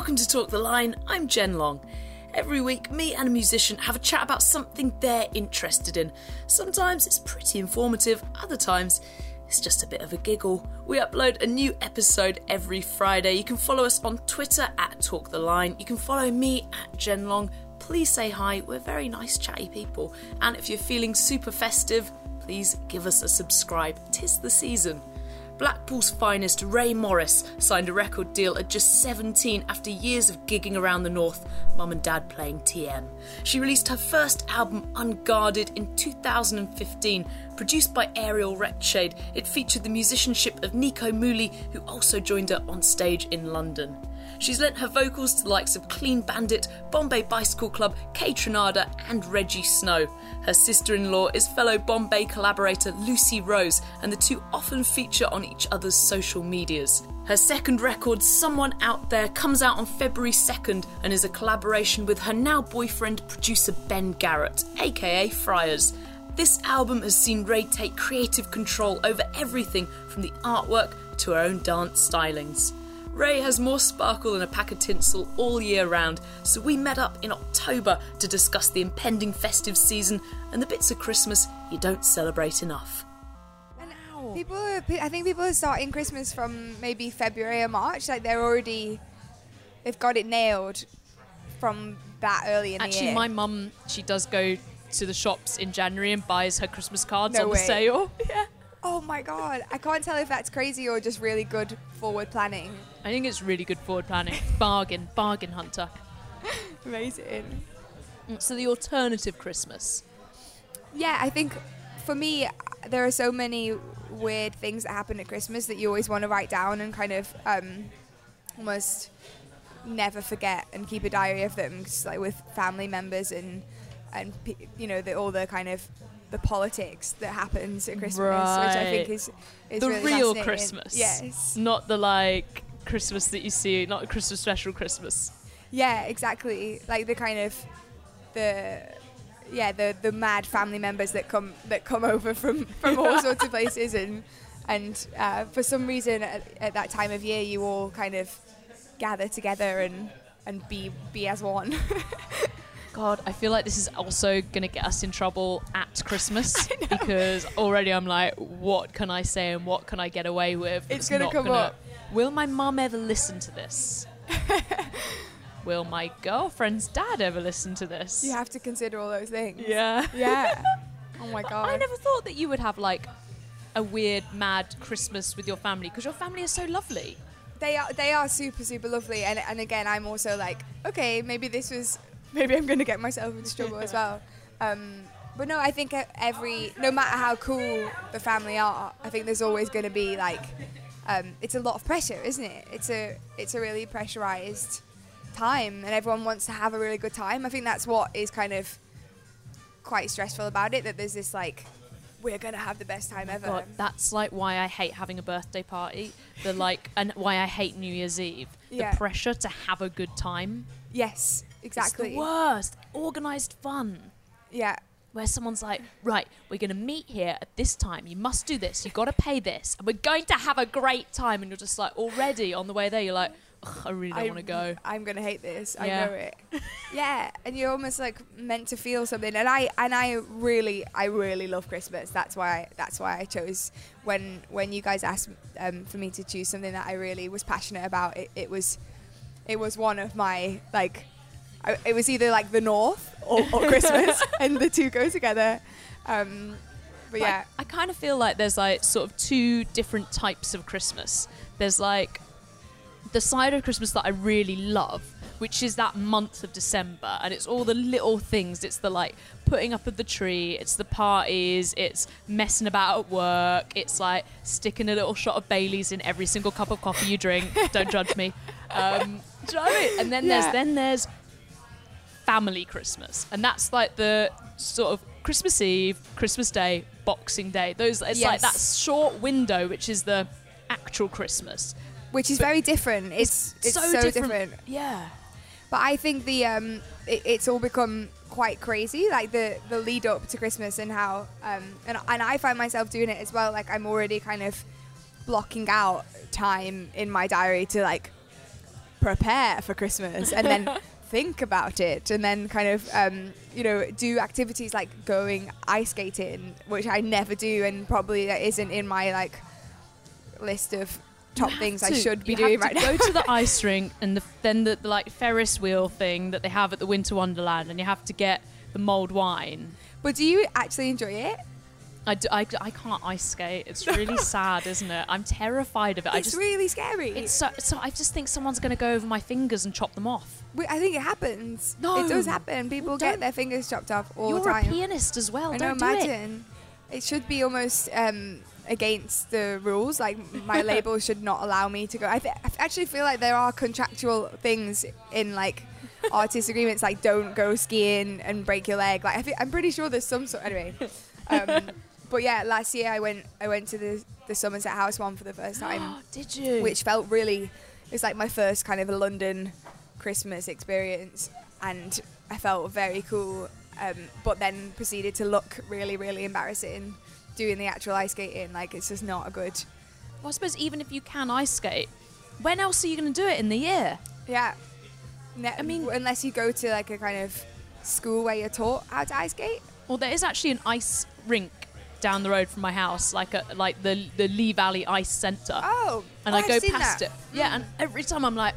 Welcome to Talk the Line. I'm Jen Long. Every week, me and a musician have a chat about something they're interested in. Sometimes it's pretty informative, other times it's just a bit of a giggle. We upload a new episode every Friday. You can follow us on Twitter at Talk the Line. You can follow me at Jen Long. Please say hi. We're very nice, chatty people. And if you're feeling super festive, please give us a subscribe. Tis the season. Blackpool's finest Rae Morris signed a record deal at just 17 after years of gigging around the north, mum and dad playing TM. She released her first album, Unguarded, in 2015. Produced by Ariel Rechtshaid, it featured the musicianship of Nico Muhly, who also joined her on stage in London. She's lent her vocals to the likes of Clean Bandit, Bombay Bicycle Club, Kaytranada, and Rejjie Snow. Her sister in law is fellow Bombay collaborator Lucy Rose, and the two often feature on each other's social medias. Her second record, Someone Out There, comes out on February 2nd and is a collaboration with her now boyfriend, producer Ben Garrett, aka Fryars. This album has seen Rae take creative control over everything from the artwork to her own dance stylings. Rae has more sparkle than a pack of tinsel all year round, so we met up in October to discuss the impending festive season and the bits of Christmas you don't celebrate enough. People, are, I think people are starting Christmas from maybe February or March. Like they're already, they've got it nailed from that early in Actually, the year. my mum, she does go to the shops in January and buys her Christmas cards No on way. the sale. Yeah. Oh my god, I can't tell if that's crazy or just really good forward planning. I think it's really good forward planning. bargain, bargain hunter. Amazing. So the alternative Christmas. Yeah, I think for me, there are so many weird things that happen at Christmas that you always want to write down and kind of um, almost never forget and keep a diary of them. 'cause, like with family members and and you know the, all the kind of the politics that happens at Christmas, which I think is is the really real. Christmas. Yes. Not the like Christmas that you see, not a Christmas special Christmas. Yeah, exactly. Like the kind of the yeah the the mad family members that come that come over from from all sorts of places and and uh, for some reason at, at that time of year you all kind of gather together and and be be as one. God, I feel like this is also going to get us in trouble at Christmas because already I'm like, what can I say and what can I get away with? It's gonna come gonna- up. Will my mum ever listen to this? Will my girlfriend's dad ever listen to this? you have to consider all those things. Yeah. Yeah. Oh my god. I never thought that you would have like a weird, mad Christmas with your family because your family is so lovely. they are they are super super lovely and and again I'm also like okay maybe this was maybe I'm gonna get myself into trouble as well um, but no I think every no matter how cool the family are I think there's always gonna be like um, it's a lot of pressure isn't it it's a it's a really pressurized time and everyone wants to have a really good time I think that's what is kind of quite stressful about it that there's this like we're gonna have the best time ever God, that's like why I hate having a birthday party. The like, and why I hate New Year's Eve. Yeah. The pressure to have a good time. yes exactly It's the worst. Organized fun. yeah Where someone's like, right, we're going to meet here at this time. You must do this. You've got to pay this. And we're going to have a great time. And you're just like, already on the way there, you're like, "Ugh, I really don't want to go. I'm gonna hate this. I know it. yeah, and you're almost like meant to feel something. And I and I really, I really love Christmas. That's why that's why I chose when when you guys asked um, for me to choose something that I really was passionate about. It, it was it was one of my like. I, it was either like the North or, or Christmas, and the two go together. Um, but But yeah, I, I kind of feel like there's like sort of two different types of Christmas. There's like the side of Christmas that I really love, which is that month of December, and it's all the little things. It's the like putting up of the tree, it's the parties, it's messing about at work, it's like sticking a little shot of Bailey's in every single cup of coffee you drink. Don't judge me. Um, do you know what I mean? And then Yeah. there's then there's family Christmas, and that's like the sort of Christmas Eve, Christmas Day, Boxing Day. Those it's like that short window, which is the actual Christmas. which is very different. It's it's so, different. Yeah. But I think the um, it, it's all become quite crazy, like the the lead up to Christmas and how um, and and I find myself doing it as well. Like I'm already kind of blocking out time in my diary to like prepare for Christmas and then think about it and then kind of um, you know do activities like going ice skating, which I never do and probably that isn't in my like list of top things I should be doing right to now. Go to the ice rink and the, then the, the like Ferris wheel thing that they have at the Winter Wonderland, and you have to get the mulled wine. But do you actually enjoy it? I, do, I, I can't ice skate. It's really sad, isn't it? I'm terrified of it. I it's just really scary. it's so, so I just think someone's going to go over my fingers and chop them off. We- I think it happens. No. It does happen. People Don't- get their fingers chopped off all You're the a pianist as well. I know, Don't do it. imagine. It. should be almost um, against the rules. Like my label should not allow me to go. I, th- I actually feel like there are contractual things in like artist agreements, like don't go skiing and break your leg. Like I I'm pretty sure there's some sort. Anyway, um, but yeah, last year I went I went to the the Somerset House one for the first time. Did you? which felt really it was like my first kind of a London Christmas experience. And I felt very cool um, but then proceeded to look really really embarrassing doing the actual ice skating. Like it's just not a good Well, I suppose even if you can ice skate, when else are you going to do it in the year? yeah. Ne- I mean- unless you go to like a kind of school where you're taught how to ice skate. Well, there is actually an ice rink down the road from my house, like a like the the Lee Valley Ice Centre, oh and oh, I go past that. it. Yeah, and mm. every time I'm like,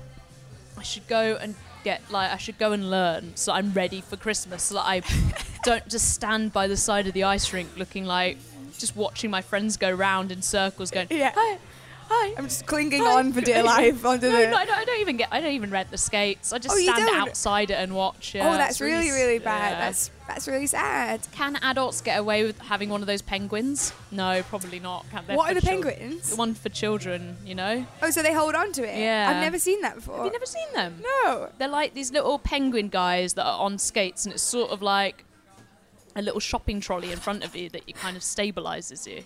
I should go and get like I should go and learn so I'm ready for Christmas, so that I don't just stand by the side of the ice rink looking like just watching my friends go round in circles, going, Yeah. hi, hi. I'm just clinging Hi. on for dear life onto no, the no, I don't, I don't even get. I don't even rent the skates. I just Oh, stand don't? outside it and watch. Yeah, oh that's really really bad yeah. that's that's really sad Can adults get away with having one of those penguins? No, probably not. Can they what are the chil- penguins The one for children, you know. oh so they hold on to it Yeah. I've never seen that before Have you never seen them? no They're like these little penguin guys that are on skates, and it's sort of like a little shopping trolley in front of you that you kind of stabilizes you.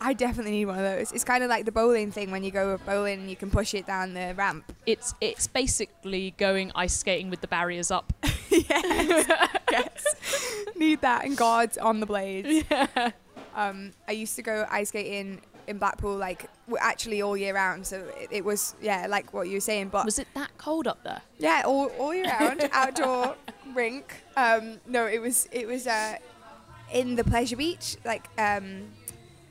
I definitely need one of those. It's kind of like the bowling thing when you go bowling and you can push it down the ramp. It's it's basically going ice skating with the barriers up. yes, yes. Need that and guards on the blades. Um, I used to go ice skating in Blackpool like actually all year round. So it, it was yeah like what you were saying, but Was it that cold up there? yeah all, all year round outdoor rink. Um, no, it was it was uh, in the Pleasure Beach like um,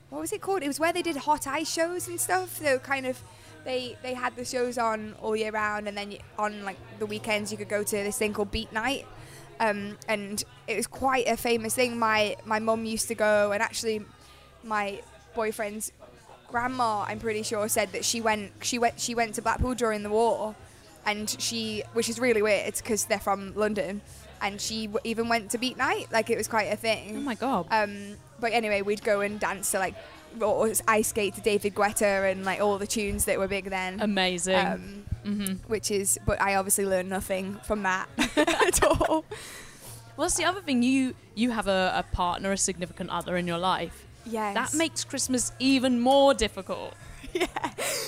what was it called? It was where they did hot ice shows and stuff. So kind of they they had the shows on all year round, and then you, on like the weekends you could go to this thing called Beat Night. Um, and it was quite a famous thing. My my mum used to go, and actually, my boyfriend's grandma, I'm pretty sure, said that she went she went she went to Blackpool during the war, and she which is really weird because they're from London, and she w- even went to Beat Night. Like it was quite a thing. Oh my god. Um, but anyway, we'd go and dance to like or ice skate to David Guetta and like all the tunes that were big then. Amazing. Um, hmm which is, but I obviously learned nothing from that at all. Well, that's the other thing. You you have a, a partner, a significant other in your life. Yes. That makes Christmas even more difficult. yeah.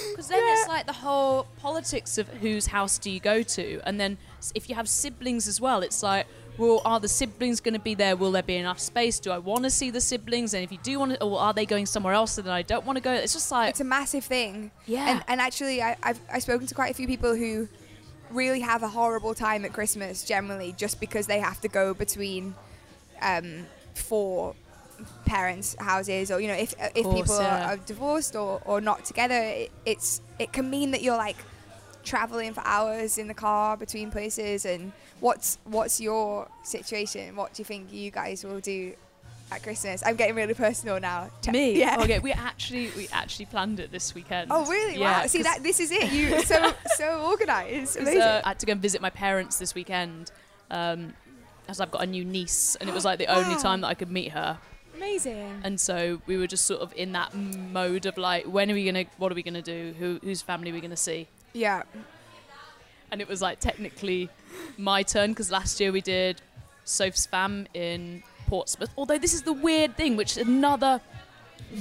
Because then Yeah. it's like the whole politics of whose house do you go to, and then if you have siblings as well, it's like, well, are the siblings going to be there? Will there be enough space? Do I want to see the siblings? And if you do want to, or are they going somewhere else and then I don't want to go? It's just like, It's a massive thing. Yeah. And, and actually, I, I've, I've spoken to quite a few people who really have a horrible time at Christmas generally just because they have to go between um, four parents' houses or, you know, if, if course, people yeah. are, are divorced or, or not together, it, it's it can mean that you're like traveling for hours in the car between places and what's what's your situation what do you think you guys will do at christmas i'm getting really personal now Te- me. yeah Okay, we actually we actually planned it this weekend. Oh really? Yeah, wow. See that this is it. You so so organised. 'cause, Amazing. uh, I had to go and visit my parents this weekend, um, as I've got a new niece, and it was like the only Wow. time that I could meet her. Amazing. And so we were just sort of in that mode of like, when are we gonna, what are we gonna do? Who, whose family are we gonna see? Yeah. And it was like technically my turn because last year we did Soph's fam in Portsmouth. Although this is the weird thing, which is another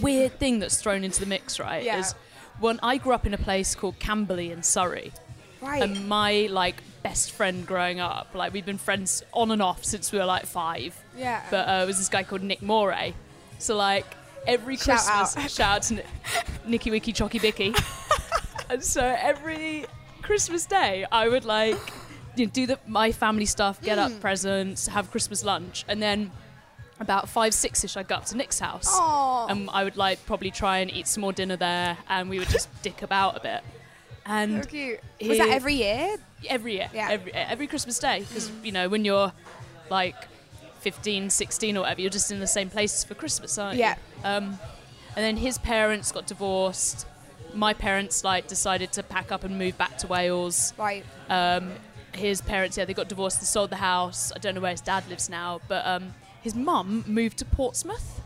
weird thing that's thrown into the mix, right? Yeah. Is when I grew up in a place called Camberley in Surrey, Right. and my like best friend growing up, like we've been friends on and off since we were like five. yeah. But uh, it was this guy called Nick Moray. So like every Shout Christmas, out. shout out to Nicky Wicky Chocky Bicky. and so every Christmas Day, I would like you know, do the my family stuff, get up presents, have Christmas lunch, and then about five six ish, I'd go up to Nick's house, Aw. and I would like probably try and eat some more dinner there, and we would just dick about a bit. And So cute. Was that every year? every year, Yeah. every every Christmas day, because you know when you're like 15, 16 or whatever, you're just in the same places for Christmas, aren't Yeah. you? Um, and then his parents got divorced. My parents like decided to pack up and move back to Wales. Right. Um, his parents, yeah, they got divorced. They sold the house. I don't know where his dad lives now, but um, his mum moved to Portsmouth.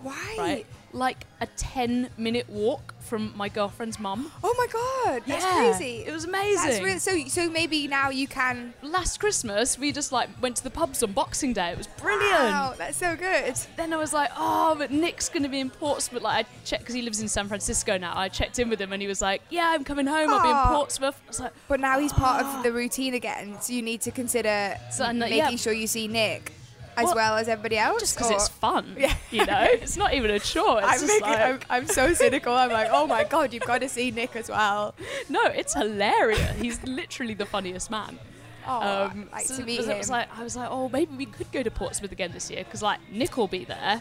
Why? Right, like a ten-minute walk from my girlfriend's mum. Oh my god, that's Yeah, crazy. It was amazing. That's really, so so maybe now you can. last Christmas, we just like went to the pubs on Boxing Day. It was brilliant. Wow, that's so good. Then I was like, oh, but Nick's going to be in Portsmouth. Like, I checked because he lives in San Francisco now. I checked in with him and he was like, yeah, I'm coming home. I'll be in Portsmouth. I was like, But now he's part of ah. the routine again, so you need to consider So, making yeah. sure you see Nick as Well, well as everybody else. just because it's fun. Yeah. You know, it's not even a chore. I'm, just making, like, I'm, I'm so cynical. I'm like, oh my god, you've got to see Nick as well. no, it's hilarious. He's literally the funniest man. Oh, Um, like so to meet it him. was like, I was like, oh, maybe we could go to Portsmouth again this year because like Nick will be there.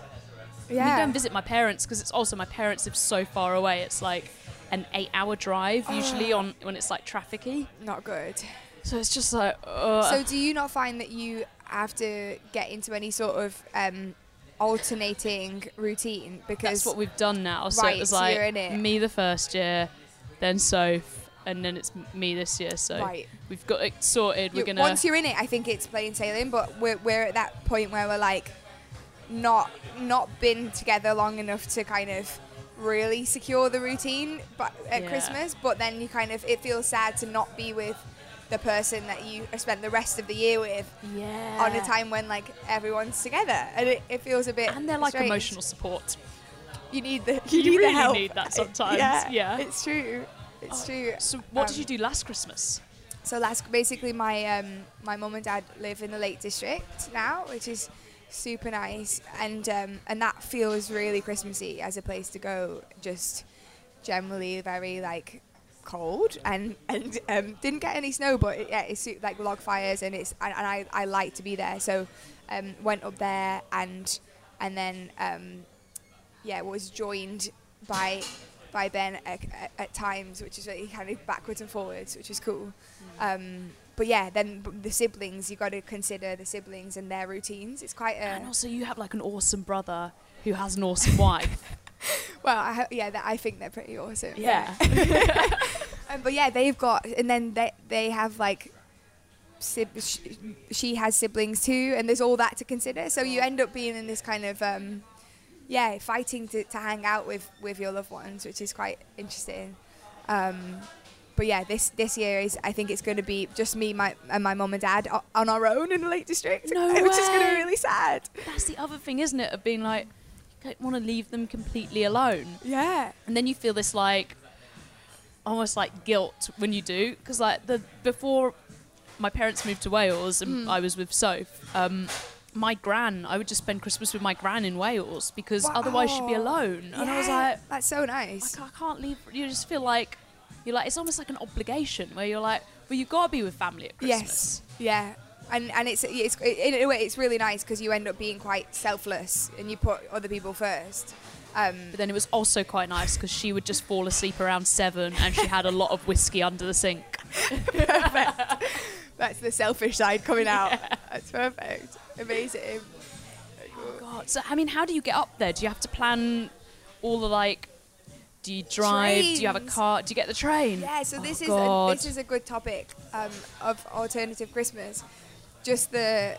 We go yeah. and visit my parents because it's also my parents live so far away. It's like an eight-hour drive usually on when it's like trafficy. Not good. So it's just like, uh, So do you not find that you have to get into any sort of um, alternating routine because that's what we've done now. So Right, it was like it. me the first year, then Soph, and then it's me this year. So Right. we've got it sorted. We're you- gonna. once you're in it, I think it's plain sailing. But we're we're at that point where we're like not not been together long enough to kind of really secure the routine but at Yeah. Christmas but then you kind of it feels sad to not be with the person that you spent the rest of the year with yeah. on a time when like everyone's together and it, it feels a bit And they're like strange. emotional support. you need the You you, need really the help need that sometimes, yeah, yeah. it's true it's true So what Um, did you do last Christmas? So that's basically my um, my mum and dad live in the Lake District now, which is super nice, and um, and that feels really Christmassy as a place to go. Just generally very like cold and and um, didn't get any snow, but it, yeah, it's like log fires and it's and, and I, I like to be there. So um, went up there and and then um, yeah was joined by by Ben at, at, at times, which is really kind of backwards and forwards, which is cool. Um, but yeah, then the siblings, you've got to consider the siblings and their routines. It's quite and a also, you have like an awesome brother who has an awesome wife. well, I, yeah, I think they're pretty awesome. yeah. Um, but yeah, they've got, and then they they have like, sib- sh- she has siblings too, and there's all that to consider. So you end up being in this kind of, um, yeah, fighting to, to hang out with with your loved ones, which is quite interesting. Um, but yeah, this this year is I think it's going to be just me, my and my mum and dad on our own in the Lake District, No which is going to be really sad. That's the other thing, isn't it? Of being like, don't want to leave them completely alone. Yeah, and then you feel this like almost like guilt when you do because like the before my parents moved to Wales and I was with Soph um, my gran I would just spend Christmas with my gran in Wales because otherwise she'd be Wow. alone and I was like that's so nice. I can't, I can't leave you just feel like you're like it's almost like an obligation where you're like well you've got to be with family at Christmas Yes. Yeah. And and it's it's in a way it's really nice because you end up being quite selfless and you put other people first. Um, but then it was also quite nice because she would just fall asleep around seven and she had a lot of whiskey under the sink perfect. that's the selfish side coming out. That's perfect. Amazing. God. So, I mean, how do you get up there? Do you have to plan all the like? Do you drive? Do you have a car? Do you get the train? Yeah. So Oh, this is a, this is a good topic um, of alternative Christmas. Just the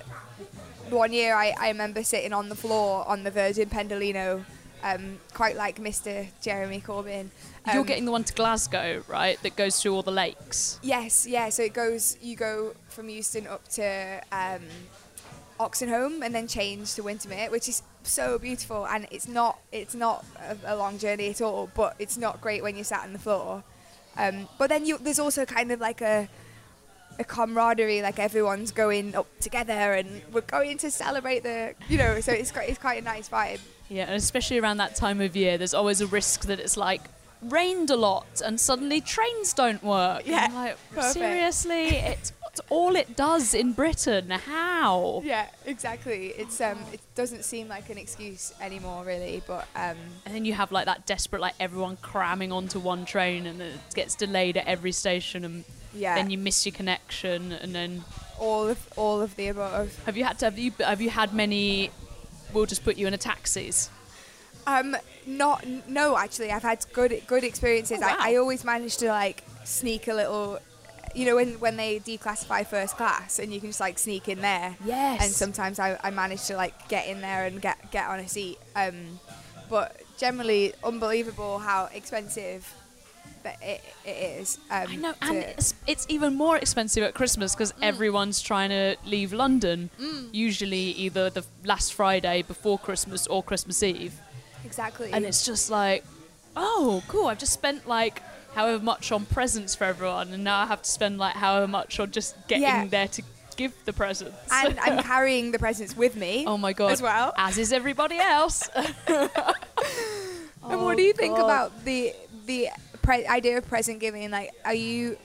one year I, I remember sitting on the floor on the Virgin Pendolino, um, quite like Mr. Jeremy Corbyn. You're Um, getting the one to Glasgow, right? That goes through all the lakes. Yes, yeah. So it goes. You go from Euston up to um, Oxenholme and then change to Windermere, which is so beautiful. And it's not. It's not a, a long journey at all, but it's not great when you're sat on the floor. Um, but then you, there's also kind of like a a camaraderie, like everyone's going up together and we're going to celebrate the, you know. So it's quite it's quite a nice vibe. Yeah, and especially around that time of year, there's always a risk that it's like rained a lot and suddenly trains don't work. Yeah, like, seriously, it's all it does in Britain. How? Yeah, exactly. It's um, it doesn't seem like an excuse anymore, really. But um, And then you have like that desperate, like everyone cramming onto one train, and it gets delayed at every station, and yeah, then you miss your connection. And then all of all of the above. have you had to have you have you had many? We'll just put you in a taxis. Um, not no, actually, I've had good good experiences. Oh, wow. I, I always manage to like sneak a little. You know, when, when they declassify first class and you can just like sneak in there. Yes. And sometimes I, I manage to like get in there and get get on a seat. Um, but generally, unbelievable how expensive that it, it is. Um, I know, and it's, it's even more expensive at Christmas because everyone's trying to leave London. Usually, either the last Friday before Christmas or Christmas Eve, exactly. and it's just like, oh, cool! I've just spent like however much on presents for everyone, and now I have to spend like however much on just getting Yeah. there to give the presents. and I'm carrying the presents with me. oh my god! as well. as is everybody else. And what do you think about the the pre- idea of present giving? Like, are you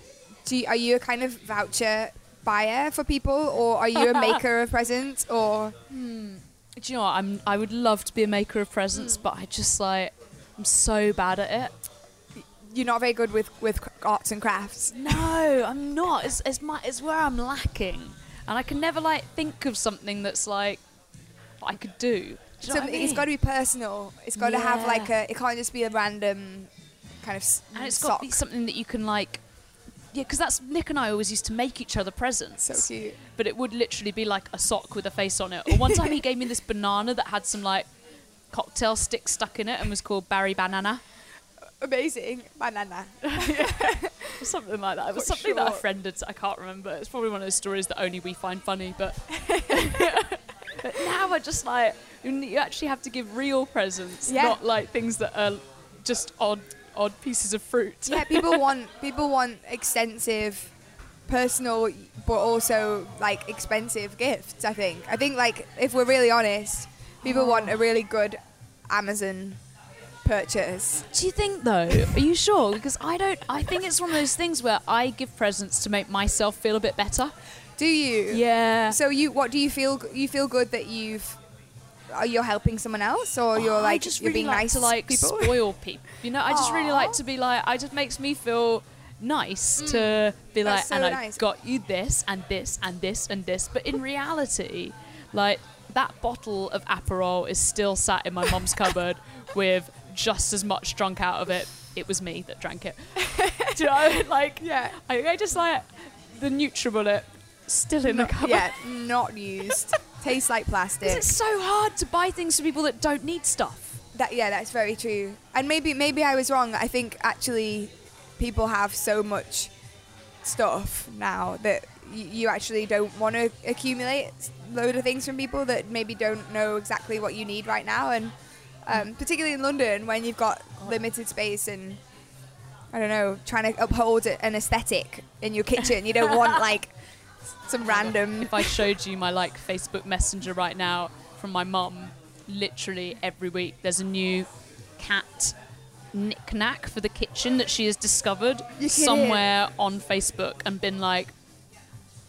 do you, are you a kind of voucher buyer for people, or are you a maker of presents, or hmm. Do you know what? I'm. I would love to be a maker of presents, hmm. but I just like I'm so bad at it. you're not very good with with arts and crafts? No, I'm not. It's, it's my it's where I'm lacking, and I can never like think of something that's like I could do. Do So I it's mean? got to be personal. It's got to have like a. It can't just be a random kind of. s- and it's got to be something that you can like. Yeah, because that's Nick and I always used to make each other presents. so cute. But it would literally be like a sock with a face on it. Or one time he gave me this banana that had some like cocktail sticks stuck in it and was called Barry Banana. Amazing banana. something like that. It was something that a friend did. I can't remember. It's probably one of those stories that only we find funny. But, but now I just like you you actually have to give real presents, Yeah. not like things that are just odd odd pieces of fruit. yeah, people want people want extensive, personal, but also like expensive gifts. I think. I think like if we're really honest, people want a really good Amazon purchase. Do you think though? Are you sure? Because I don't. I think it's one of those things where I give presents to make myself feel a bit better. Do you? Yeah. So you, what do you feel? You feel good that you've. Are you helping someone else, or you're oh, I like just you're really being like nice to like people? spoil people. You know, I just really like to be like. I just makes me feel nice mm. to be like, so and I nice. got you this and this and this and this. But in reality, like that bottle of Aperol is still sat in my mum's cupboard with just as much drunk out of it. It was me that drank it. Do you know? Like, Yeah. I, I just like the NutriBullet still in the cupboard. yeah, not used. Tastes like plastic. it's so hard to buy things for people that don't need stuff. That yeah, that's very true. And maybe maybe I was wrong. I think actually people have so much stuff now that you actually don't want to accumulate load of things from people that maybe don't know exactly what you need right now. And um, particularly in London, when you've got limited space and I don't know, trying to uphold an aesthetic in your kitchen, you don't want like some random. if I showed you my like Facebook Messenger right now from my mum, literally every week there's a new cat knick-knack for the kitchen that she has discovered somewhere on Facebook and been like, "Do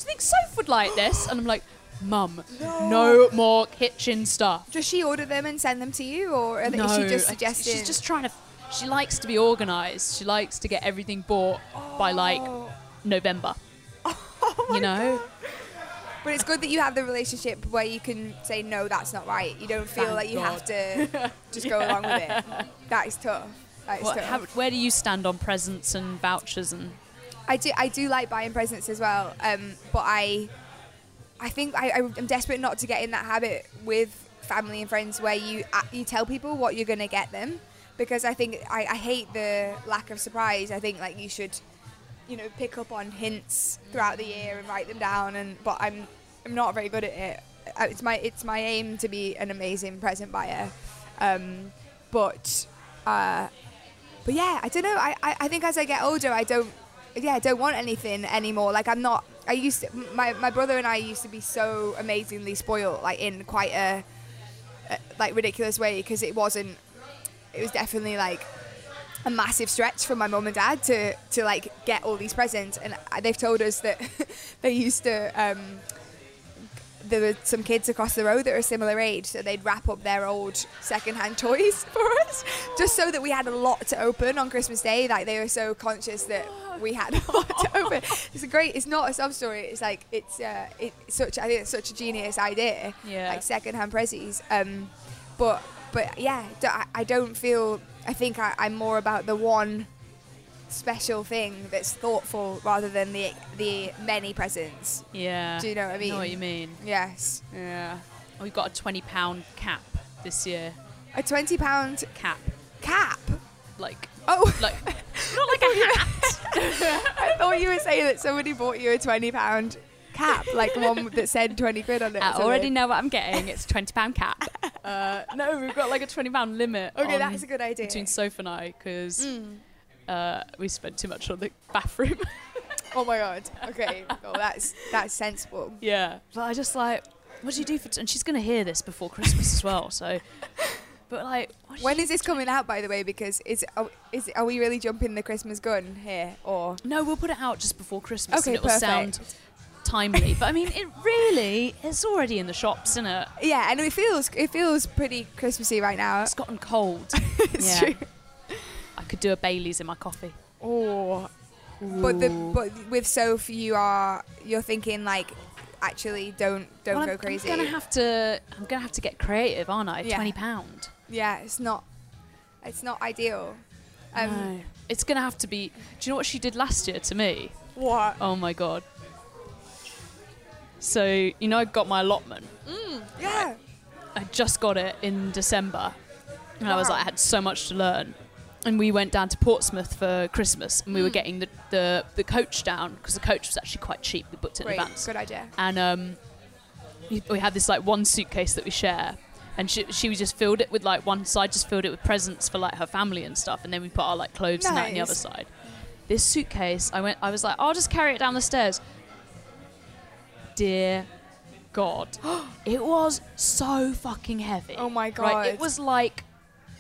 you think Soph would like this?" And I'm like, "Mum, no, more kitchen stuff." Does she order them and send them to you, or are no, is she just suggesting? she's just trying to. She likes to be organised. She likes to get everything bought by like oh. Oh. You know. But it's good that you have the relationship where you can say no, that's not right. You don't feel Thank like you God. have to just go along with it. That is tough. That is What, tough. how, where do you stand on presents and vouchers and? I do I do like buying presents as well, um, but I I think I, I'm desperate not to get in that habit with family and friends where you you tell people what you're gonna get them because I think I, I hate the lack of surprise. I think like you should you know pick up on hints throughout the year and write them down and but I'm I'm not very good at it. Uh, It's my it's my aim to be an amazing present buyer, um, but uh, but yeah, I don't know. I, I, I think as I get older, I don't yeah I don't want anything anymore. Like I'm not. I used to, my my brother and I used to be so amazingly spoiled, like in quite a, a like ridiculous way because it wasn't. It was definitely like a massive stretch for my mum and dad to to like get all these presents, and they've told us that they used to. Um, there were some kids across the road that are a similar age, so they'd wrap up their old secondhand toys for us, just so that we had a lot to open on Christmas Day. Like they were so conscious that we had a lot to open. It's a great. It's not a sub story. It's like it's uh, it's such. I think it's such a genius idea. Yeah. Like secondhand prezzies. Um, but but yeah, I don't feel. I think I, I'm more about the one special thing that's thoughtful rather than the the many presents. Yeah. Do you know what I mean? know what you mean. Yes. Yeah. We've got a twenty pound cap this year. A twenty pound Cap. cap. Like Oh, like not like a hat. I thought you were saying that somebody bought you a twenty pound cap, like one that said twenty quid on it. I already know what I'm getting. It's a twenty pound cap. Uh, no, we've got like a twenty pound limit. Okay, that's a good idea. between Soph and I because Mm. uh, we spent too much on the bathroom. Oh my god. Okay. Well, that's that's sensible. yeah, but I just like, what do you do for? T-? And she's gonna hear this before Christmas as well. So, but like, what do When you is this coming out, by the way? Because is are, is are we really jumping the Christmas gun here, or No, we'll put it out just before Christmas, Okay, and it will sound timely. but I mean, it really it's already in the shops, isn't it? yeah? And it feels it feels pretty Christmassy right now. It's gotten cold. it's yeah. true. I could do a Bailey's in my coffee. Oh, but the but with Soph, you are you're thinking like, actually, don't don't Well, go I'm, crazy. I'm gonna have to. I'm gonna have to get creative, aren't I? Yeah. Twenty pound. yeah, it's not it's not ideal. Um, no. It's gonna have to be. Do you know what she did last year to me? What? Oh my god. So you know, I got my allotment. Yeah. I just got it in December, and I was like, I had so much to learn. And we went down to Portsmouth for Christmas, and we were Mm. getting the, the, the coach down because the coach was actually quite cheap. We booked it in Great. advance, Good idea. and um, we we had this like one suitcase that we share. And she, she just filled it with like one side, just filled it with presents for like her family and stuff, and then we put our like clothes and that in the other side. This suitcase, I went, I was like, I'll just carry it down the stairs. Dear God, it was so fucking heavy. Oh my Right, God. it was like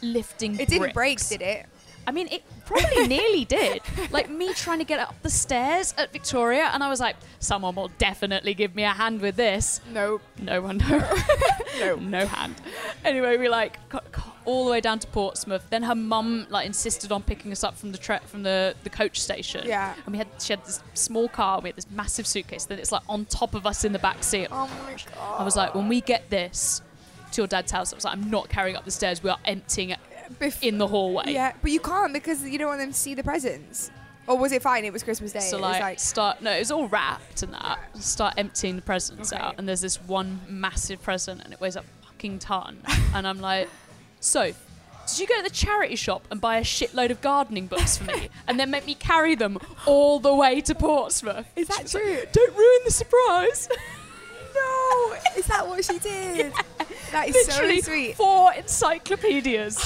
lifting. It didn't break, did it? I mean, it probably nearly did. Like me trying to get up the stairs at Victoria, and I was like, someone will definitely give me a hand with this. No. No one, no, no, no hand. Anyway, we like got all the way down to Portsmouth. Then her mum like insisted on picking us up from the tre- from the, the coach station. Yeah. And we had she had this small car. We had this massive suitcase. Then it's like on top of us in the back seat. Oh my god. I was like, when we get this to your dad's house, I was like, I'm not carrying up the stairs. We are emptying it Bef- in the hallway. yeah, but you can't because you don't want them to see the presents. Or was it fine? It was Christmas Day. So like, like start no, it was all wrapped and that. Start emptying the presents Okay. out, and there's this one massive present, and it weighs a fucking ton. and I'm like, so. Did you go to the charity shop and buy a shitload of gardening books for me, and then make me carry them all the way to Portsmouth? Is that She's like, true? Don't ruin the surprise. no. Is that what she did? That is Literally so sweet. four encyclopedias.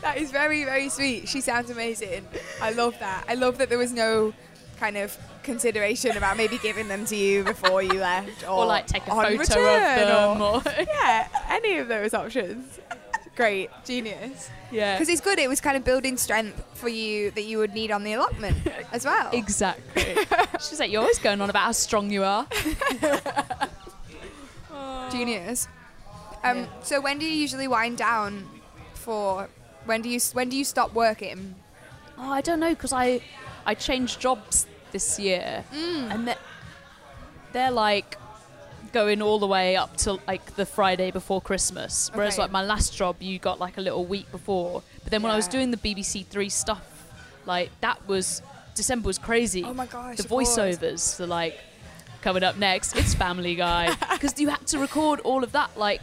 That is very very sweet. She sounds amazing. I love that. I love that there was no kind of consideration about maybe giving them to you before you left, or, or like take a photo return, of them. or- Or yeah, any of those options. Great, genius. yeah, Because it's good. It was kind of building strength for you that you would need on the allotment as well. exactly. She's like, you're always going on about how strong you are. Genius. Um, Yeah. So when do you usually wind down for? When do you when do you stop working? Oh, I don't know because I I changed jobs this year, Mm. and they're, they're like going all the way up to like the Friday before Christmas. Whereas Okay. like my last job, you got like a little week before. But then when I was doing the BBC Three stuff, like that was December was crazy. Oh my gosh! the voiceovers, so like coming up next, it's Family Guy because you had to record all of that like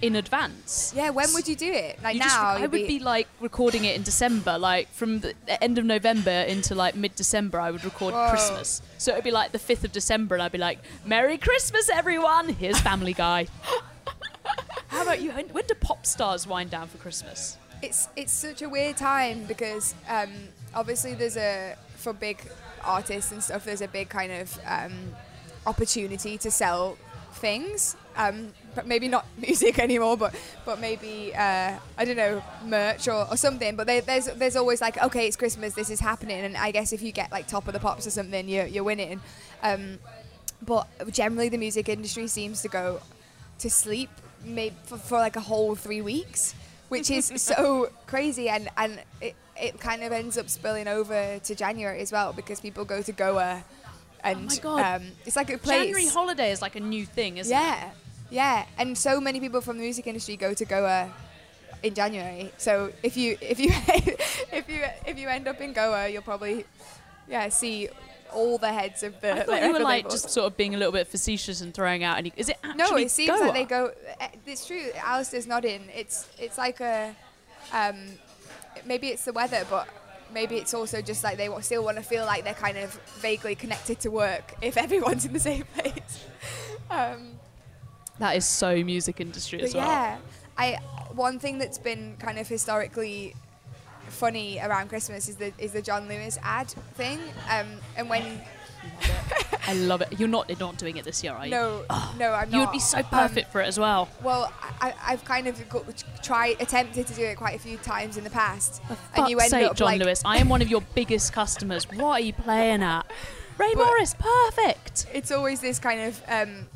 in advance. Yeah, when would you do it? Like You now? just, I would be like recording it in December, like from the end of November into like mid December. I would record Whoa. Christmas, so it'd be like the fifth of December, and I'd be like, "Merry Christmas, everyone! Here's Family Guy." How about you? When do pop stars wind down for Christmas? It's it's such a weird time because um, obviously there's a for big artists and stuff. There's a big kind of um, opportunity to sell things. Um, maybe not music anymore, but but maybe uh, I don't know merch or, or something. But they, there's there's always like okay, it's Christmas, this is happening, and I guess if you get like top of the pops or something, you're you're winning. Um, but generally, the music industry seems to go to sleep maybe for, for like a whole three weeks, which is so crazy, and and it, it kind of ends up spilling over to January as well because people go to Goa, and Oh my God. Um, it's like a place. January holiday is like a new thing, isn't it? yeah, yeah, and so many people from the music industry go to Goa in January. So if you if you if you if you end up in Goa, you'll probably yeah see all the heads of the. I thought you were like just sort of being a little bit facetious and throwing out any. Is it actually No, it seems Goa? like they go. eh, It's true. Alistair's nodding. It's it's like a, um, maybe it's the weather, but maybe it's also just like they still want to feel like they're kind of vaguely connected to work if everyone's in the same place. um, That is so music industry as but well. yeah, I one thing that's been kind of historically funny around Christmas is the is the John Lewis ad thing. Um, and when I love it. You're not you're not doing it this year, are you? no no I'm not. You would be so Um, perfect for it as well. Well, I, I've kind of tried, attempted to do it quite a few times in the past, For and you end sake, up John like, Lewis, I am one of your biggest customers. What are you playing at? Rae But- Morris, perfect. it's always this kind of um,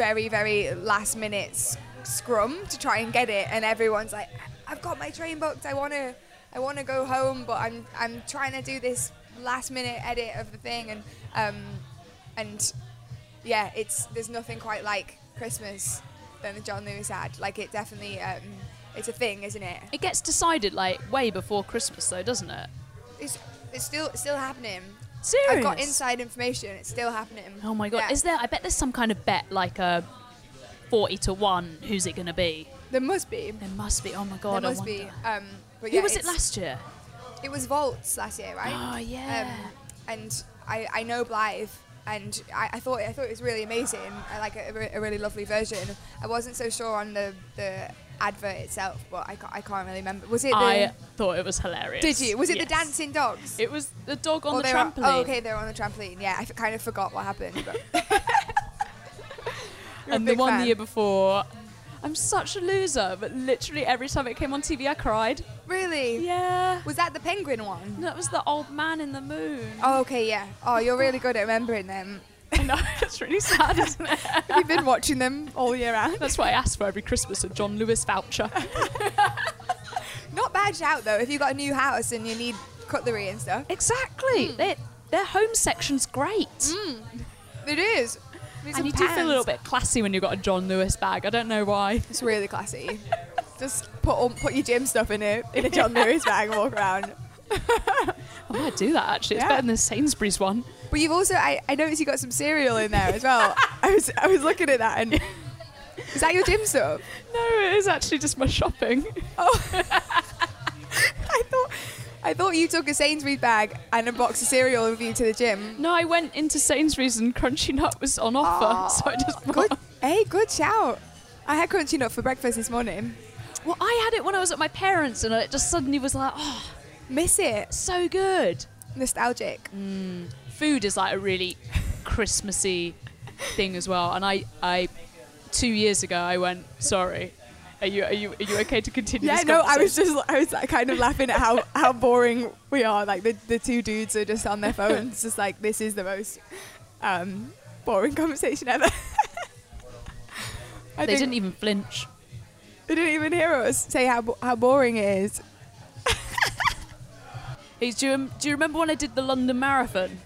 very, very last minute scrum to try and get it, and everyone's like, "I've got my train booked. I want to, I want to go home, but I'm, I'm trying to do this last minute edit of the thing, and, um, and yeah, it's there's nothing quite like Christmas than the John Lewis ad. Like it definitely, um, it's a thing, isn't it? It gets decided like way before Christmas, though, doesn't it? It's, it's still, it's still happening. Serious? I've got inside information. It's still happening. Oh my god! Yeah. Is there? I bet there's some kind of bet, like a forty to one. Who's it going to be? There must be. There must be. Oh my god! there must be. Um, but Who was it last year? It was Vaults last year, right? Oh yeah. Um, and I, I know Blythe, and I, I thought I thought it was really amazing. I like a, a a really lovely version. I wasn't so sure on the, the advert itself, but I can't, I can't really remember. Was it the? I thought it was hilarious. did you? Was it the dancing dogs? It was the dog on the were- oh, trampoline. oh, okay, they were on the trampoline. Yeah, I f- kind of forgot what happened. But You're a and the one fan. the year before. I'm such a loser, but literally every time it came on TV, I cried. Really? Yeah. Was that the penguin one? No, That was the old man in the moon. Oh, okay, yeah. Oh, you're really good at remembering them. I know, it's really sad, isn't it? Have you been watching them all year round? That's why I ask for every Christmas a John Lewis voucher. Not bad shout though. If you've got a new house and you need cutlery and stuff, exactly. Hmm. Their, their home section's great. Hmm. it is. And you do feel a little bit classy when you've got a John Lewis bag. I don't know why. It's really classy. Just put all, put your gym stuff in it in a John Lewis bag and walk around. I might do that actually. It's Yeah. better than the Sainsbury's one. But you've also I, I noticed you got some cereal in there as well. I was I was looking at that and is that your gym stuff? No, it is actually just my shopping. Oh, I thought I thought you took a Sainsbury's bag and a box of cereal with you to the gym. No, I went into Sainsbury's and Crunchy Nut was on offer, so I just Good. bought. Hey, good shout. I had crunchy nut for breakfast this morning. Well, I had it when I was at my parents, and it just suddenly was like, oh, Miss it. so good. Nostalgic. Mm. Food is like a really Christmassy thing as well. And I, I, two years ago, I went, sorry. Are you, are you, are you okay to continue? Yeah, this no, I was just I was like, kind of laughing at how, how boring we are. Like the, the two dudes are just on their phones, just like this is the most um, boring conversation ever. They didn't even flinch. they didn't even hear us say how how boring it is. Hey, do, you, do you remember when I did the London Marathon?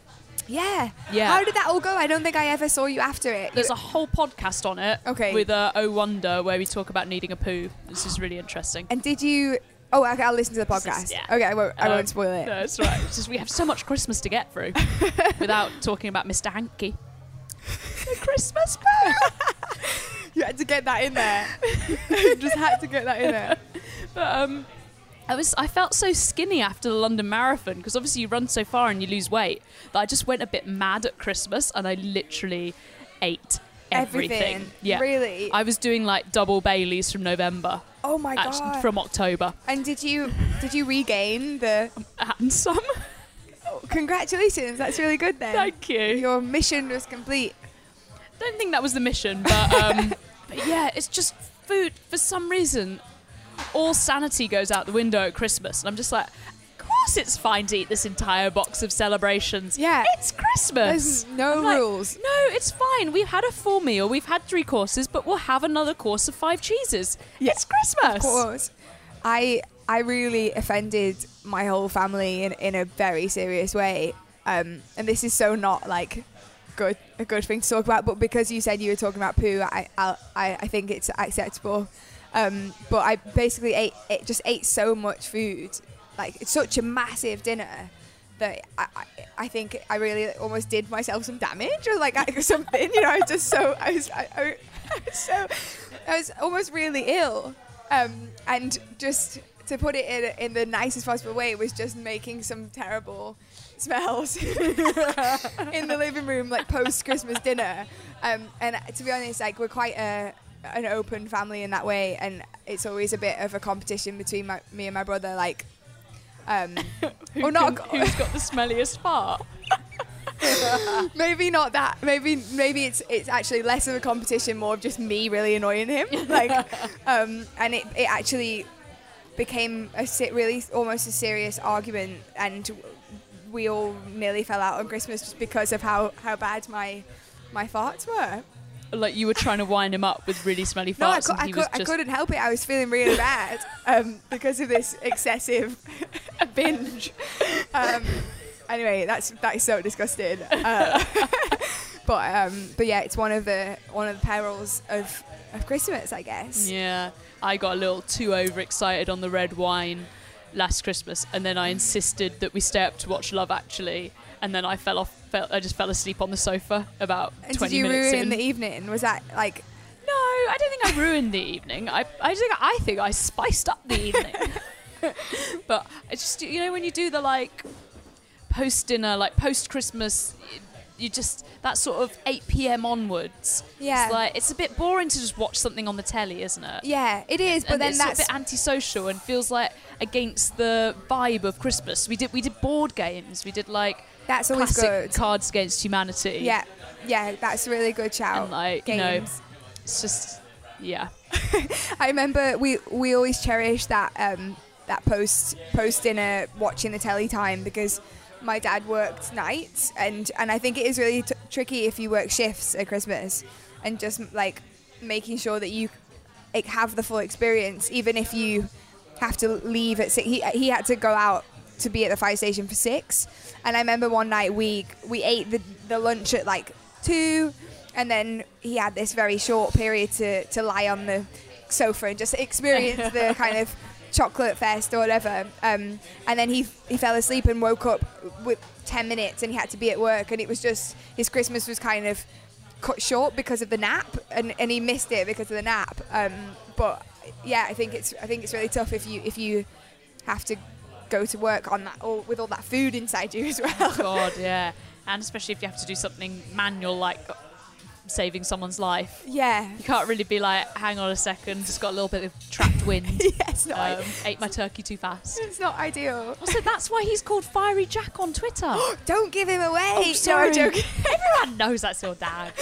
Yeah. Yeah. How did that all go? I don't think I ever saw you after it. There's a whole podcast on it Okay. with uh, Oh Wonder where we talk about needing a poo. This is really interesting. and did you? Oh, okay. I'll listen to the This is- podcast. yeah. Okay, I won't. I Um, won't spoil it. No, it's right. It's just we have so much Christmas to get through without talking about Mr. Hankey. The Christmas poo. You had to get that in there. you just had to get that in there. But um, I was I felt so skinny after the London Marathon because obviously you run so far and you lose weight that I just went a bit mad at Christmas and I literally ate everything. Everything. Yeah. Really. I was doing like double Baileys from November, oh my actually, god. from October, and did you did you regain the? and some. Oh, congratulations. That's really good then. Thank you. Your mission was complete. don't think that was the mission, but, um, but yeah, it's just food. For some reason, all sanity goes out the window at Christmas, and I'm just like, of course it's fine to eat this entire box of celebrations. Yeah. it's Christmas. There's no I'm like, rules. No, it's fine. We've had a full meal. We've had three courses, but we'll have another course of five cheeses. Yeah, it's Christmas. Of course. I I really offended my whole family in, in a very serious way. Um, and this is so not like good a good thing to talk about, but because you said you were talking about poo, I I, I I think it's acceptable. Um, but I basically ate it just ate so much food, like it's such a massive dinner that I, I, I think I really almost did myself some damage or like something. You know, I was just so I was I, I, I was so I was almost really ill, um, and just to put it in, in the nicest possible way, it was just making some terrible smells in the living room, like post Christmas dinner. Um, and to be honest, like we're quite a an open family in that way, and it's always a bit of a competition between my, me and my brother, like. Um, or not can- who's got the smelliest fart? maybe not that. Maybe maybe it's it's actually less of a competition, more of just me really annoying him. Like, um, and it it actually became a really almost a serious argument, and we all nearly fell out on Christmas just because of how how bad my my farts were. Like you were trying to wind him up with really smelly farts, No, I, and I, was I couldn't help it. I was feeling really bad um, because of this excessive binge. Um, anyway, that's that is so disgusting. Uh, but um, but yeah, it's one of the one of the perils of of Christmas, I guess. Yeah, I got a little too overexcited on the red wine last Christmas, and then I insisted that we stay up to watch Love Actually, and then I fell off. Fell, I just fell asleep on the sofa about And did twenty you minutes ruin in. the evening? Was that like? no, I don't think I ruined the evening. I, I think I think I spiced up the evening. but I just you know when you do the like post dinner, like post Christmas. You just that sort of 8 p.m. onwards. Yeah. It's like it's a bit boring to just watch something on the telly, isn't it? Yeah, it is. But and then it's that's a bit antisocial and feels like against the vibe of Christmas. We did we did board games. We did like that's always classic good. Cards Against Humanity. Yeah, yeah, that's a really good shout. and like you know, Games. it's just yeah. I remember we we always cherish that um, that post post dinner watching the telly time because my dad worked nights and and I think it is really t- tricky if you work shifts at Christmas and just like making sure that you have the full experience even if you have to leave at six. He he had to go out to be at the fire station for six, and I remember one night we we ate the the lunch at like two, and then he had this very short period to to lie on the sofa and just experience the kind of chocolate fest or whatever. Um, and then he he fell asleep and woke up with ten minutes, and he had to be at work, and it was just his Christmas was kind of cut short because of the nap, and, and he missed it because of the nap. Um, but yeah, I think it's I think it's really tough if you if you have to go to work on that all with all that food inside you as well. God, yeah. And especially if you have to do something manual like saving someone's life. yeah. You can't really be like, hang on a second, just got a little bit of trapped wind. Yeah, it's not. um, ate my turkey too fast. it's not ideal. Also, that's why he's called Fiery Jack on Twitter. Don't give him away. Oh, sorry. Joking. Everyone knows that's your dad.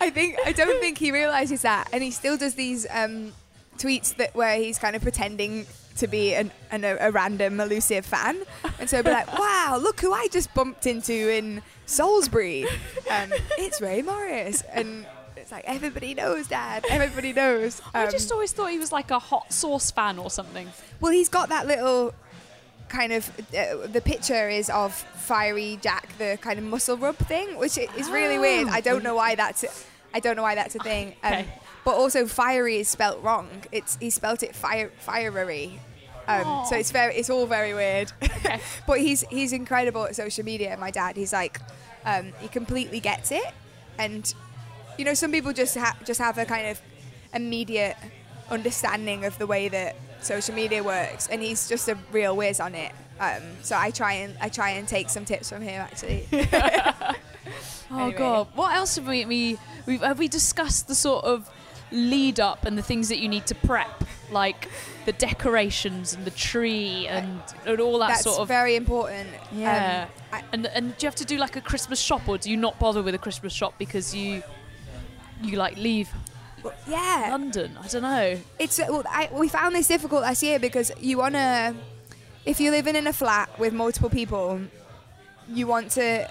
I think I don't think he realizes that, and he still does these um, tweets that where he's kind of pretending to be an, an, a, random elusive fan, and so be like, "Wow, look who I just bumped into in Salisbury. Um, it's Rae Morris," and it's like everybody knows, Dad. Everybody knows. I Um, just always thought he was like a hot sauce fan or something. Well, he's got that little kind of uh, the picture is of fiery Jack, the kind of muscle rub thing, which is really weird. I don't know why that's I don't know why that's a thing. Um, Okay. But also, fiery is spelt wrong. It's he spelt it fire fiery. Um, so it's very it's all very weird. Okay. but he's he's incredible at social media. My dad, he's like um, he completely gets it, and you know some people just ha- just have a kind of immediate understanding of the way that social media works, and he's just a real whiz on it. Um, so I try and I try and take some tips from him actually. Oh Anyway. god, what else have we we have we discussed the sort of lead up and the things that you need to prep, like the decorations and the tree and, and all that That's sort of very important. yeah. Um, and and do you have to do like a Christmas shop or do you not bother with a Christmas shop because you you like leave Yeah. London. I don't know. It's well, I, we found this difficult last year because you wanna, if you're living in a flat with multiple people, you want to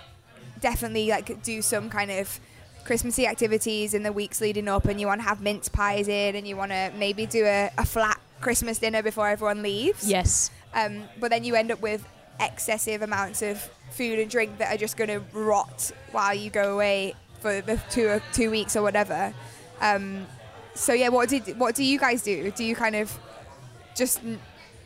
definitely like do some kind of Christmassy activities in the weeks leading up, and you want to have mince pies in, and you want to maybe do a, a flat Christmas dinner before everyone leaves. Yes. Um, but then you end up with excessive amounts of food and drink that are just going to rot while you go away for the two two weeks or whatever. Um, so yeah, what did what do you guys do? Do you kind of just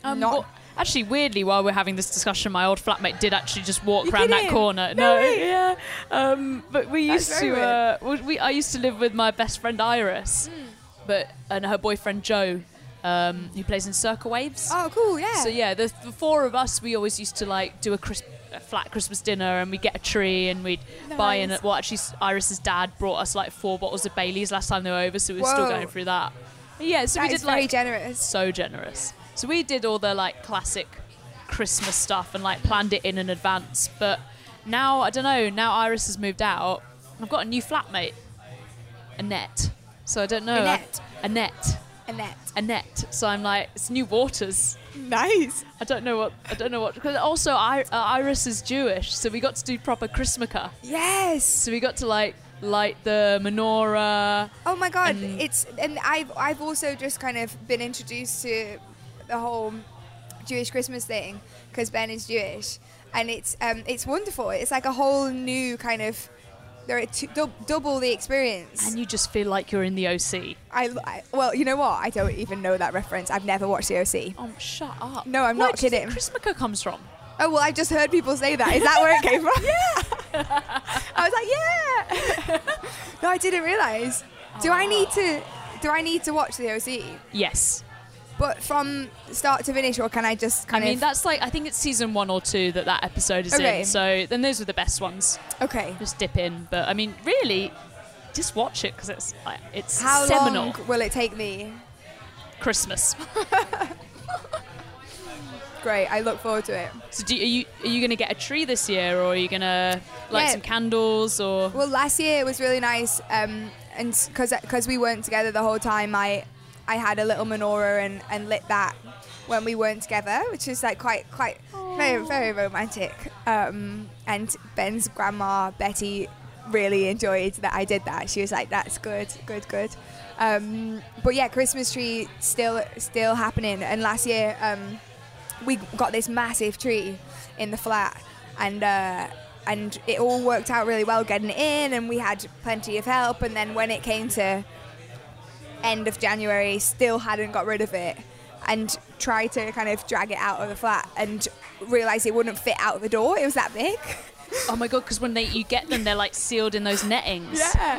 Um, not? well, actually, weirdly, while we're having this discussion, my old flatmate did actually just walk You around that corner. No No, yeah. Um, but we used to. Uh, we, I used to live with my best friend Iris, Hmm. but and her boyfriend Joe, um, who plays in Circa Waves. oh, cool, yeah. So yeah, the, the four of us, we always used to like do a, Chris, a flat Christmas dinner, and we'd get a tree, and we'd buy in. Nice. Well, actually, Iris's dad brought us like four bottles of Bailey's last time they were over, so we were still going through that. Yeah, so That we did very like generous. so generous. So we did all the like classic Christmas stuff and like planned it in in advance. But now I don't know. Now Iris has moved out. I've got a new flatmate, Annette. So I don't know. Annette? Annette. Annette. Annette. So I'm like, it's new waters. Nice. I don't know what. I don't know what. Because also, I, uh, Iris is Jewish, so we got to do proper Chrismukkah. Yes. So we got to like light the menorah. Oh my god, And- it's and I've I've also just kind of been introduced to the whole Jewish Christmas thing because Ben is Jewish, and it's um it's wonderful. It's like a whole new kind of there are two, double the experience. And you just feel like you're in the OC. I, I well, you know what? I don't even know that reference. I've never watched the OC. Oh, shut up. No, I'm Where not kidding. kidding. Chrismukkah comes from. Oh well, I just heard people say that. Is that where it came from? yeah. I was like, yeah. no, I didn't realize. Do I need to? Do I need to watch the OC? Yes. But from start to finish, or can I just I kind mean, of? that's like, I think it's season one or two that that episode is Okay. in. So then those are the best ones. okay. Just dip in. But I mean, really, just watch it because it's like, it's How seminal. long will it take me? Christmas. Great. I look forward to it. So do you, are you are you going to get a tree this year or are you going to light Yeah. some candles or Well, last year it was really nice, um, and because because we weren't together the whole time, I I had a little menorah and, and lit that when we weren't together, which is like quite quite very very romantic. Um, and Ben's grandma Betty really enjoyed that I did that. She was like, "That's good, good, good." Um, but yeah, Christmas tree still still happening. And last year um, we got this massive tree in the flat, and uh, and it all worked out really well getting it in, and we had plenty of help. And then when it came to end of January, still hadn't got rid of it, and tried to kind of drag it out of the flat, and realised it wouldn't fit out the door. It was that big. oh my god because when they you get them they're like sealed in those nettings Yeah.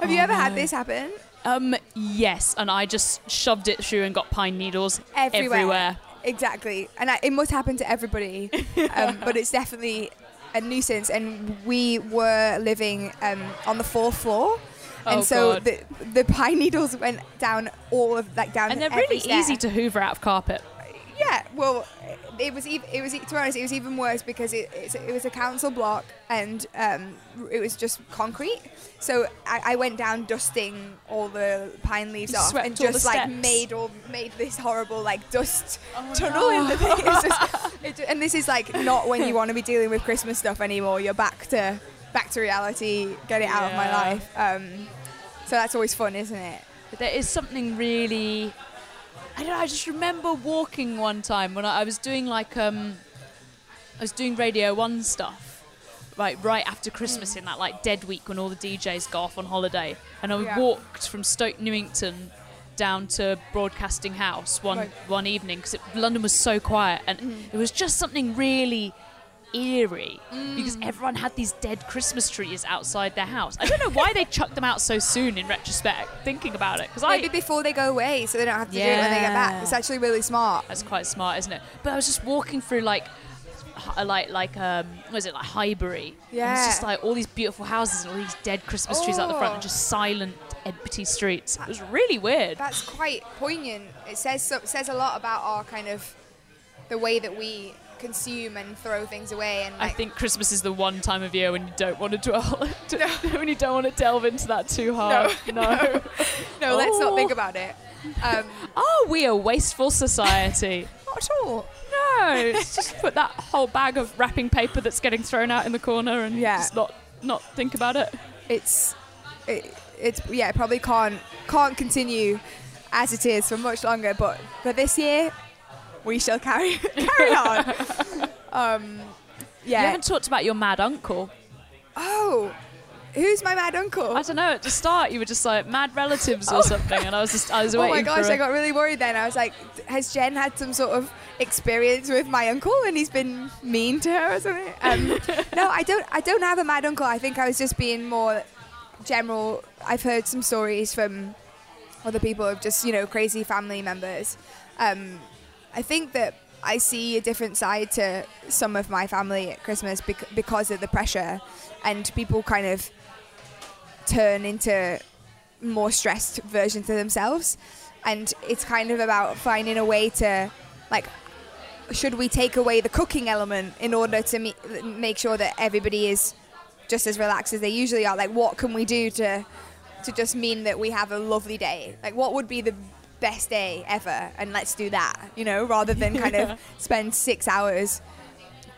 Have you Oh, ever had this happen? um yes and i just shoved it through and got pine needles Everywhere. everywhere. Exactly, and I, it must happen to everybody, um, but it's definitely a nuisance. And we were living um, on the fourth floor, and Oh, so God. the the pine needles went down all of like down. and they're really stair. easy to hoover out of carpet Yeah, well, it was even it was to be honest, it was even worse because it it's, it was a council block and um, it was just concrete. So I, I went down dusting all the pine leaves You off and just like steps. made all made this horrible like dust Oh, tunnel in the thing. Just, it, and this is like not when you want to be dealing with Christmas stuff anymore. You're back to back to reality. Get it out of my life. Um, so that's always fun, isn't it? But there is something really. I don't know. I just remember walking one time when I, I was doing like um, I was doing Radio One stuff, right right after Christmas in that like dead week when all the DJs go off on holiday, and I Yeah. walked from Stoke Newington down to Broadcasting House one Right. one evening because London was so quiet, and it was just something really eerie because everyone had these dead Christmas trees outside their house. I don't know why they chucked them out so soon in retrospect, thinking about it. Because I Maybe before they go away, so they don't have to do it when they get back. It's actually really smart. That's quite smart, isn't it? But I was just walking through like, like like um, what is it like Highbury? And Yeah. it's just like all these beautiful houses and all these dead Christmas trees out the front, Oh. and just silent, empty streets. It was really weird. That's quite poignant. It says so, says a lot about our kind of the way that we consume and throw things away and I think Christmas is the one time of year when you don't want to dwell, when you don't want to delve into that too hard. No, no, let's not Oh. think about it. Um, Oh, we a wasteful society. not at all. no, just put that whole bag of wrapping paper that's getting thrown out in the corner and Yeah. just not not think about it. It's it, it's yeah, it probably can't can't continue as it is for much longer. But for this year, we shall carry carry on. Um, You haven't talked about your mad uncle. Oh, who's my mad uncle? I don't know. At the start, you were just like mad relatives or something, and I was just I was waiting. Oh my gosh, I got really worried then. I was like, has Jen had some sort of experience with my uncle and he's been mean to her or something? Um, no, I don't. I don't have a mad uncle. I think I was just being more general. I've heard some stories from other people of just you know crazy family members. Um, I think that I see a different side to some of my family at Christmas bec- because of the pressure, and people kind of turn into more stressed versions of themselves. And it's kind of about finding a way to, like, should we take away the cooking element in order to me- make sure that everybody is just as relaxed as they usually are? Like, what can we do to to just mean that we have a lovely day? Like, what would be the best day ever? And let's do that, you know, rather than kind Yeah. of spend six hours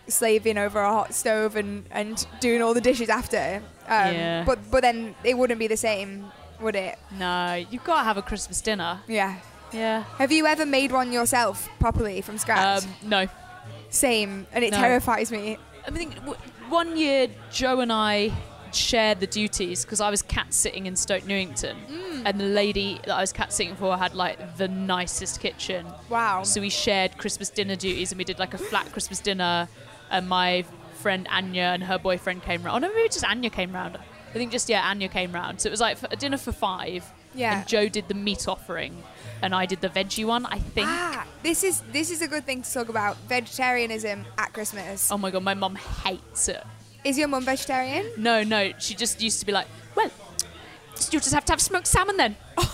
slaving over a hot stove and, and doing all the dishes after. Um, Yeah. But but then it wouldn't be the same, would it? no, you've got to have a Christmas dinner. Yeah. Yeah. Have you ever made one yourself properly from scratch? Um, no. Same, and it no. terrifies me. I think w- one year Joe and I shared the duties because I was cat sitting in Stoke Newington, Mm. And the lady that I was cat sitting for had like the nicest kitchen. Wow. So we shared Christmas dinner duties, and we did like a flat Christmas dinner. And my friend Anya and her boyfriend came round. Oh no, maybe just Anya came round. I think just yeah, Anya came round. So it was like a dinner for five. Yeah. And Joe did the meat offering, and I did the veggie one. I think. Ah, this is this is a good thing to talk about. Vegetarianism at Christmas. Oh my god, my mum hates it. Is your mum vegetarian? No, no, she just used to be like, well, you just have to have smoked salmon then.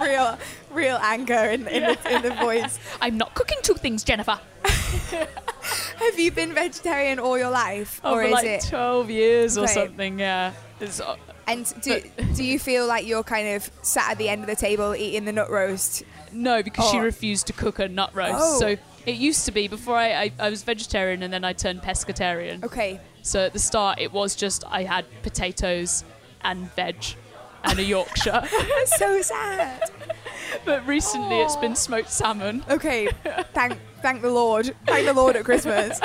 real, real anger in, in, the, in the voice. I'm not cooking two things, Jennifer. Have you been vegetarian all your life, or Over is like it? 12 years or Right. something, yeah. It's, uh, And do do you feel like you're kind of sat at the end of the table eating the nut roast? no, because she Oh. refused to cook a nut roast. Oh. So it used to be before I, I, I was vegetarian and then I turned pescatarian. Okay. So at the start, it was just I had potatoes and veg and a Yorkshire. That's so sad. but recently, it's been smoked salmon. Okay. Thank thank the Lord. Thank the Lord at Christmas.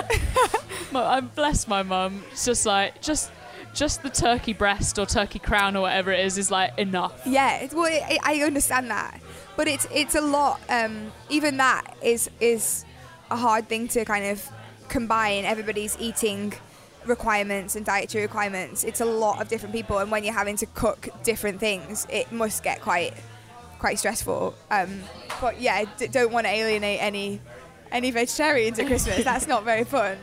I'm blessed my mum. It's just like just just the turkey breast or turkey crown or whatever it is is like enough. Yeah, it's, well, I, I understand that, but it's it's a lot. Um, even that is is a hard thing to kind of combine everybody's eating requirements and dietary requirements. It's a lot of different people, and when you're having to cook different things, it must get quite quite stressful. Um, but yeah, d- don't want to alienate any any vegetarians at Christmas. That's not very fun.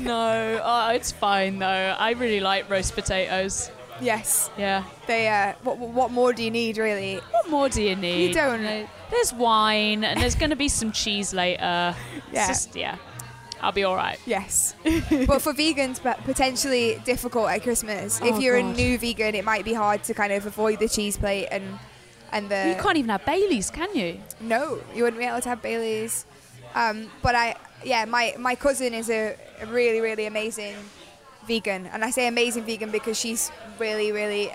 no, oh, it's fine though. I really like roast potatoes. yes, Yeah. they. Uh, what what more do you need really? What more do you need? You don't. There's wine and there's going to be some cheese later. Yeah. just, yeah. I'll be all right. Yes, but for vegans, but potentially difficult at Christmas. if Oh, you're God. a new vegan, it might be hard to kind of avoid the cheese plate and and the. you can't even have Baileys, can you? No, you wouldn't be able to have Bailey's. Um, but I, yeah, my my cousin is a, a really really amazing vegan, and I say amazing vegan because she's really really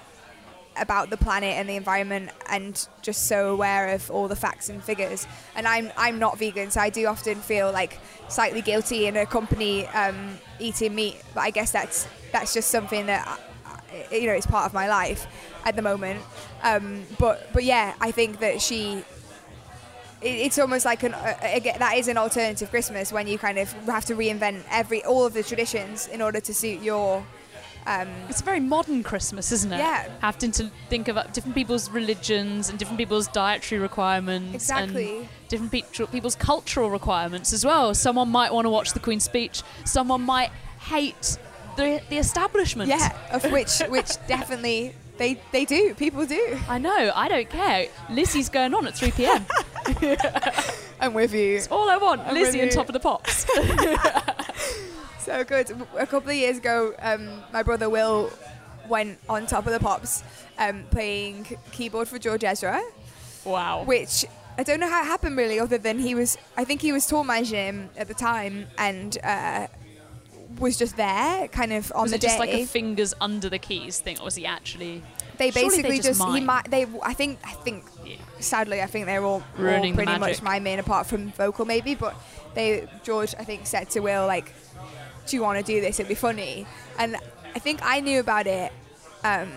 about the planet and the environment and just so aware of all the facts and figures. And I'm I'm not vegan so I do often feel like slightly guilty in a company um, eating meat but I guess that's that's just something that I- you know it's part of my life at the moment. Um, but but yeah I think that she it- it's almost like an uh, again, that is an alternative Christmas when you kind of have to reinvent every all of the traditions in order to suit your um, It's a very modern Christmas, isn't it? Yeah. Having to think of different people's religions and different people's dietary requirements. Exactly. And different pe- people's cultural requirements as well. Someone might want to watch the Queen's speech. Someone might hate the, the establishment. Yeah, of which which definitely they they do. People do. I know. I don't care. Lizzie's going on at 3 p.m. I'm with you. It's all I want, I'm Lizzie and. Top of the Pops. So good. A couple of years ago, um, my brother Will went on top of the pops um, playing keyboard for George Ezra, wow. which I don't know how it happened really, other than he was, I think he was tour managing at the time and uh, was just there kind of on was the it just like a fingers under the keys thing, or was he actually they basically just just, he might they I think I think Yeah. sadly I think they're all, all pretty much miming apart from vocal maybe but they George I think said to Will like do you want to do this? It'd be funny. And I think I knew about it um,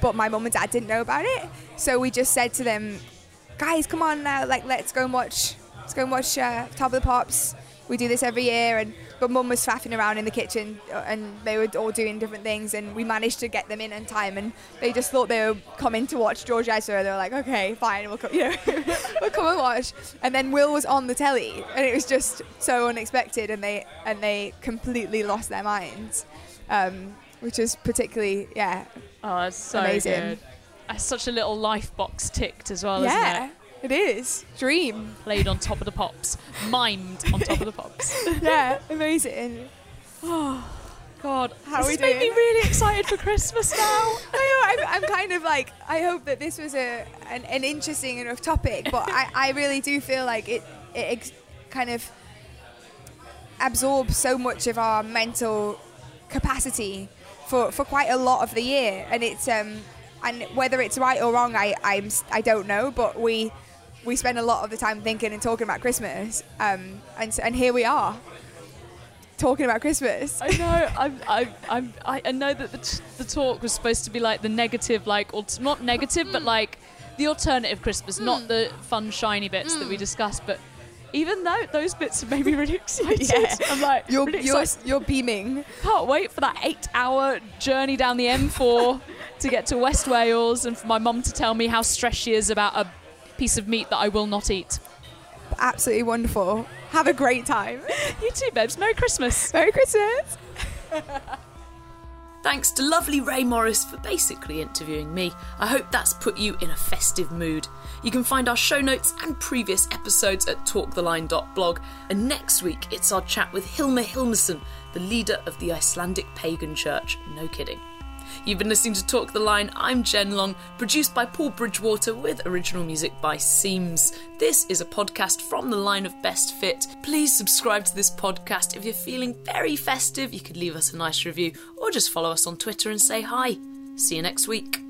but my mum and dad didn't know about it. So we just said to them guys come on now like let's go and watch let's go and watch uh, Top of the Pops. We do this every year and but mum was faffing around in the kitchen uh, and they were all doing different things and we managed to get them in on time and they just thought they were coming to watch George Ezra they were like okay fine we'll come, you know, we'll come and watch and then Will was on the telly and it was just so unexpected and they and they completely lost their minds um, which is particularly yeah Oh, that's so Amazing. good. That's such a little life box ticked as well, isn't yeah it? It is. Dream. Played on top of the pops, mimed on top of the pops. yeah amazing. Oh, God, How this we has made me really excited for Christmas now. I know, I'm, I'm kind of like I hope that this was a an, an interesting enough topic, but I, I really do feel like it it ex- kind of absorbs so much of our mental capacity for, for quite a lot of the year, and it's um and whether it's right or wrong, I I'm I don't know, but we we spend a lot of the time thinking and talking about Christmas, um and and here we are talking about Christmas. I know. I'm, I'm, I'm, I know that the, t- the talk was supposed to be like the negative, like or not negative, but mm. like the alternative Christmas, not mm. the fun shiny bits that we mm. discussed. But even though those bits have made me really excited, Yeah. I'm like You're really you're you're beaming. Can't wait for that eight-hour journey down the M4 to get to West Wales, and for my mum to tell me how stressed she is about a piece of meat that I will not eat. absolutely wonderful. Have a great time. You too, babes. Merry Christmas. Merry Christmas. Thanks to lovely Rae Morris for basically interviewing me. I hope that's put you in a festive mood. You can find our show notes and previous episodes at talktheline.blog. And next week, it's our chat with Hilmar Hilmarsson, the leader of the Icelandic pagan church. No kidding. You've been listening to Talk the Line. I'm Jen Long, produced by Paul Bridgewater with original music by Seams. This is a podcast from the line of Best Fit. Please subscribe to this podcast. If you're feeling very festive, you could leave us a nice review or just follow us on Twitter and say hi. See you next week.